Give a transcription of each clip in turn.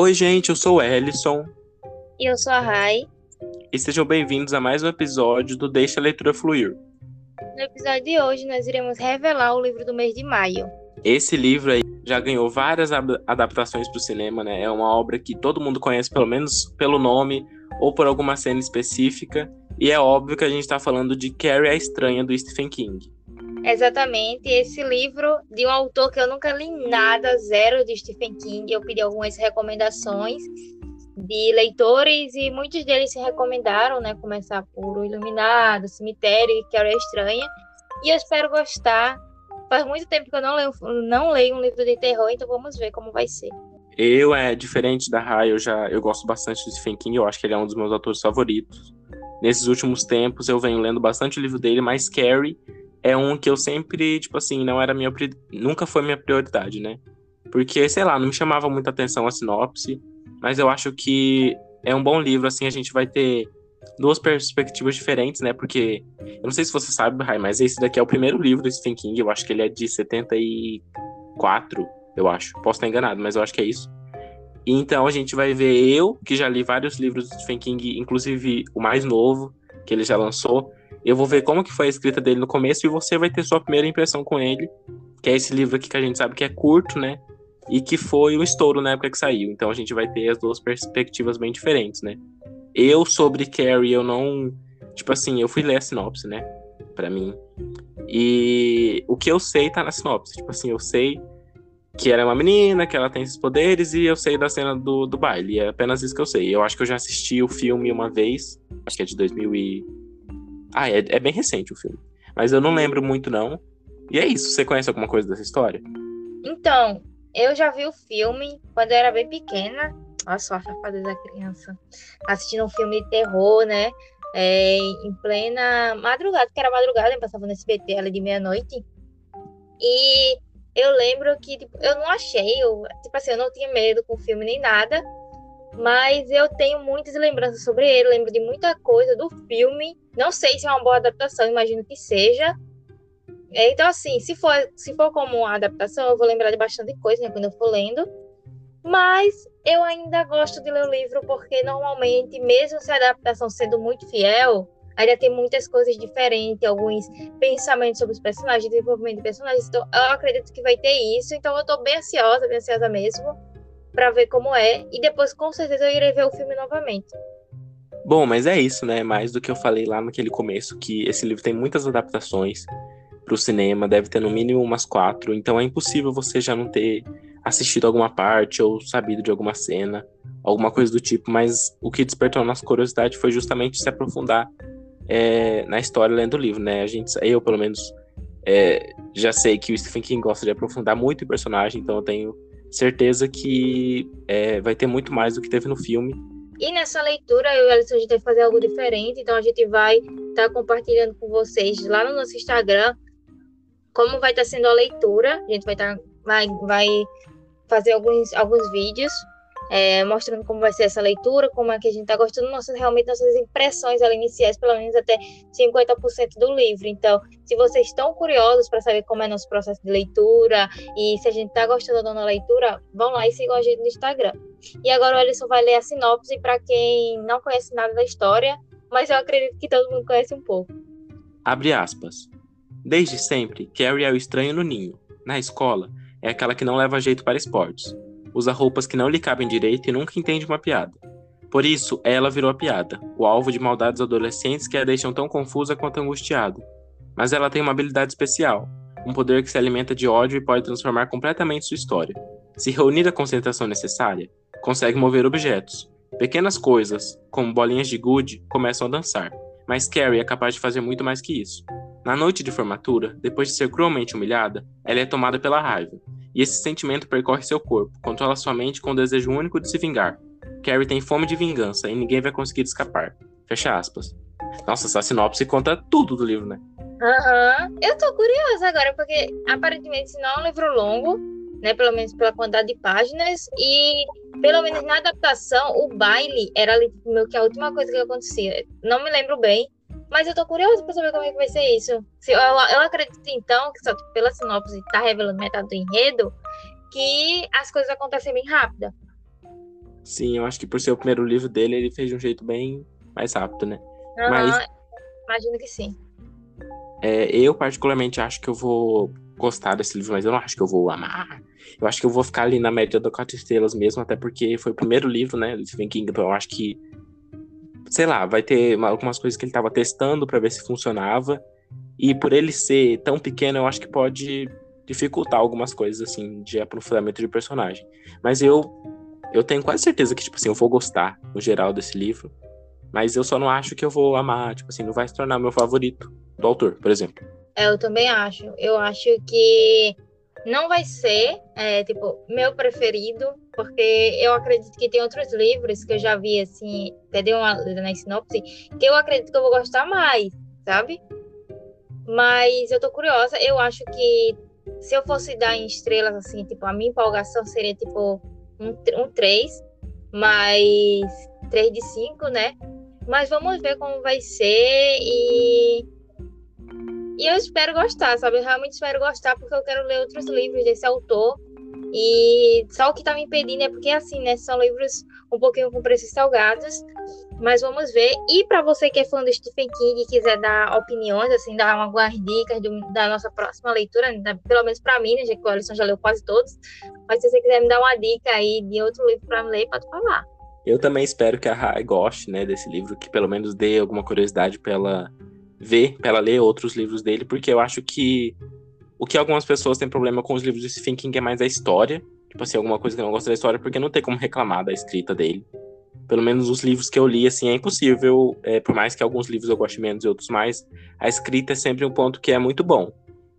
Oi, gente, eu sou o Ellison. E eu sou a Rai. E sejam bem-vindos a mais um episódio do Deixa a Leitura Fluir. No episódio de hoje, nós iremos revelar o livro do mês de maio. Esse livro aí já ganhou várias adaptações para o cinema, né? É uma obra que todo mundo conhece, pelo menos pelo nome ou por alguma cena específica. E é óbvio que a gente está falando de Carrie a Estranha, do Stephen King. Exatamente, esse livro de um autor que eu nunca li nada, zero de Stephen King. Eu pedi algumas recomendações de leitores e muitos deles se recomendaram, né? Começar por O Iluminado, Cemitério e a Estranha. E eu espero gostar. Faz muito tempo que eu não leio, não leio um livro de terror, então vamos ver como vai ser. Eu, é diferente da Rai, eu já eu gosto bastante do Stephen King, eu acho que ele é um dos meus autores favoritos. Nesses últimos tempos eu venho lendo bastante o livro dele, mas Carrie é um que eu sempre, tipo assim, não era minha nunca foi minha prioridade, né? Porque, sei lá, não me chamava muita atenção a sinopse, mas eu acho que é um bom livro, assim, a gente vai ter duas perspectivas diferentes, né? Porque eu não sei se você sabe, Rai, mas esse daqui é o primeiro livro do Stephen King, eu acho que ele é de 74, eu acho. Posso estar enganado, mas eu acho que é isso. Então a gente vai ver eu, que já li vários livros do Stephen King, inclusive o mais novo, que ele já lançou. Eu vou ver como que foi a escrita dele no começo e você vai ter sua primeira impressão com ele, que é esse livro aqui que a gente sabe que é curto, né? E que foi um estouro na época que saiu. Então a gente vai ter as duas perspectivas bem diferentes, né? Eu sobre Carrie, eu não, tipo assim, eu fui ler a sinopse, né? Para mim. E o que eu sei tá na sinopse. Tipo assim, eu sei que ela é uma menina, que ela tem esses poderes, e eu sei da cena do, do baile. É apenas isso que eu sei. Eu acho que eu já assisti o filme uma vez, acho que é de 2000 e... Ah, é, é bem recente o filme. Mas eu não lembro muito, não. E é isso. Você conhece alguma coisa dessa história? Então, eu já vi o filme quando eu era bem pequena. Olha só a safadeza da criança. Assistindo um filme de terror, né? É, em plena madrugada, que era madrugada, passava no SBT ali de meia-noite. E eu lembro que tipo, eu não achei, eu, tipo assim, eu não tinha medo com o filme nem nada, mas eu tenho muitas lembranças sobre ele, lembro de muita coisa do filme. Não sei se é uma boa adaptação, imagino que seja. Então, assim, se for, se for como uma adaptação, eu vou lembrar de bastante coisa né, quando eu for lendo. Mas eu ainda gosto de ler o livro porque normalmente, mesmo se a adaptação sendo muito fiel, ainda tem muitas coisas diferentes, alguns pensamentos sobre os personagens, desenvolvimento de personagens. Então, eu acredito que vai ter isso. Então, eu tô bem ansiosa, bem ansiosa mesmo, para ver como é. E depois, com certeza, eu irei ver o filme novamente. Bom, mas é isso, né? Mais do que eu falei lá naquele começo, que esse livro tem muitas adaptações para o cinema, deve ter no mínimo umas quatro, então é impossível você já não ter assistido alguma parte ou sabido de alguma cena, alguma coisa do tipo, mas o que despertou a nossa curiosidade foi justamente se aprofundar é, na história lendo o livro, né? A gente, eu, pelo menos, é, já sei que o Stephen King gosta de aprofundar muito o personagem, então eu tenho certeza que é, vai ter muito mais do que teve no filme. E nessa leitura, eu e o Alisson, a gente vai fazer algo diferente, então a gente vai estar tá compartilhando com vocês lá no nosso Instagram como vai estar tá sendo a leitura. A gente vai tá, vai, vai fazer alguns, alguns vídeos é, mostrando como vai ser essa leitura, como é que a gente está gostando, nossas, realmente nossas impressões ali, iniciais, pelo menos até 50% do livro. Então, se vocês estão curiosos para saber como é nosso processo de leitura e se a gente está gostando da leitura, vão lá e sigam a gente no Instagram. E agora o Alisson vai ler a sinopse para quem não conhece nada da história, mas eu acredito que todo mundo conhece um pouco. Abre aspas. Desde sempre, Carrie é o estranho no ninho. Na escola, é aquela que não leva jeito para esportes usa roupas que não lhe cabem direito e nunca entende uma piada. Por isso, ela virou a piada, o alvo de maldades adolescentes que a deixam tão confusa quanto angustiada. Mas ela tem uma habilidade especial, um poder que se alimenta de ódio e pode transformar completamente sua história. Se reunir a concentração necessária, consegue mover objetos. Pequenas coisas, como bolinhas de gude, começam a dançar, mas Carrie é capaz de fazer muito mais que isso. Na noite de formatura, depois de ser cruelmente humilhada, ela é tomada pela raiva e esse sentimento percorre seu corpo, controla sua mente com o desejo único de se vingar. Carrie tem fome de vingança e ninguém vai conseguir escapar. Fecha aspas. Nossa, essa sinopse conta tudo do livro, né? Aham. Uhum. Eu tô curiosa agora, porque aparentemente não é um livro longo, né? Pelo menos pela quantidade de páginas. E pelo menos na adaptação, o baile era ali meio que a última coisa que acontecia. Não me lembro bem, mas eu tô curioso pra saber como é que vai ser isso. Se, eu, eu acredito, então, que só pela sinopse tá revelando metade do enredo, que as coisas acontecem bem rápido. Sim, eu acho que por ser o primeiro livro dele, ele fez de um jeito bem mais rápido, né? Uhum, Mas imagino que sim. É, eu particularmente acho que eu vou gostar desse livro, mas eu não acho que eu vou amar. Eu acho que eu vou ficar ali na média do quatro estrelas mesmo, até porque foi o primeiro livro, né, do Stephen King, então eu acho que sei lá, vai ter algumas coisas que ele estava testando para ver se funcionava. E por ele ser tão pequeno, eu acho que pode dificultar algumas coisas assim de aprofundamento de personagem. Mas eu eu tenho quase certeza que tipo assim, eu vou gostar no geral desse livro, mas eu só não acho que eu vou amar, tipo assim, não vai se tornar meu favorito do autor, por exemplo. É, eu também acho. Eu acho que não vai ser, é, tipo, meu preferido, porque eu acredito que tem outros livros que eu já vi, assim, até dei uma lida na sinopse, que eu acredito que eu vou gostar mais, sabe? Mas eu tô curiosa, eu acho que se eu fosse dar em estrelas, assim, tipo, a minha empolgação seria, tipo, um, um 3, mais 3 de 5, né? Mas vamos ver como vai ser e e eu espero gostar, sabe? Eu realmente espero gostar porque eu quero ler outros livros desse autor. E só o que tá me impedindo é porque, assim, né? São livros um pouquinho com preços salgados. Mas vamos ver. E para você que é fã do Stephen King e quiser dar opiniões, assim, dar algumas dicas do, da nossa próxima leitura, né? pelo menos para mim, né? Já que o Alisson já leu quase todos. Mas se você quiser me dar uma dica aí de outro livro para ler, pode falar. Eu também espero que a Rai goste, né, desse livro, que pelo menos dê alguma curiosidade pela ver, para ela ler outros livros dele, porque eu acho que o que algumas pessoas têm problema com os livros de Stephen King é mais a história. Tipo assim, alguma coisa que não gosta da história, porque não tem como reclamar da escrita dele. Pelo menos os livros que eu li, assim, é impossível, é, por mais que alguns livros eu goste menos e outros mais, a escrita é sempre um ponto que é muito bom.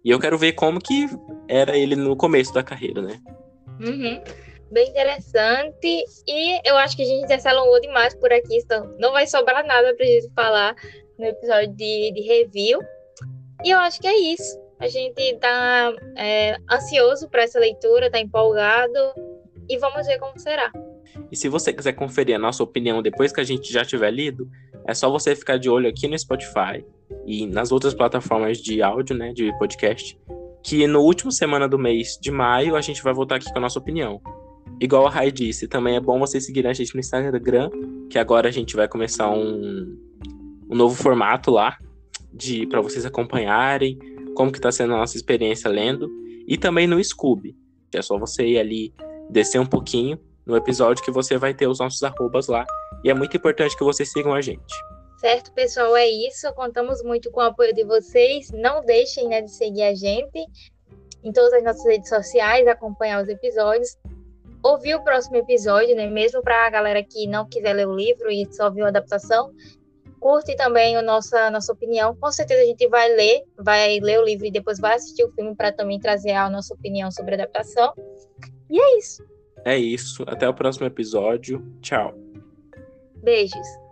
E eu quero ver como que era ele no começo da carreira, né? Uhum. Bem interessante. E eu acho que a gente se alongou demais por aqui, então não vai sobrar nada pra gente falar no episódio de, de review. E eu acho que é isso. A gente tá é, ansioso para essa leitura, tá empolgado e vamos ver como será. E se você quiser conferir a nossa opinião depois que a gente já tiver lido, é só você ficar de olho aqui no Spotify e nas outras plataformas de áudio, né, de podcast, que no último semana do mês de maio a gente vai voltar aqui com a nossa opinião. Igual a Rai disse, também é bom você seguir a gente no Instagram, que agora a gente vai começar um, um novo formato lá de para vocês acompanharem como que está sendo a nossa experiência lendo e também no Scooby. É só você ir ali descer um pouquinho no episódio que você vai ter os nossos arrobas lá e é muito importante que vocês sigam a gente. Certo, pessoal, é isso. Contamos muito com o apoio de vocês. Não deixem né, de seguir a gente em todas as nossas redes sociais, acompanhar os episódios, ouvir o próximo episódio, né? Mesmo para a galera que não quiser ler o livro e só viu a adaptação, curte também a nossa, nossa opinião. Com certeza a gente vai ler, vai ler o livro e depois vai assistir o filme para também trazer a nossa opinião sobre a adaptação. E é isso. É isso. Até o próximo episódio. Tchau. Beijos.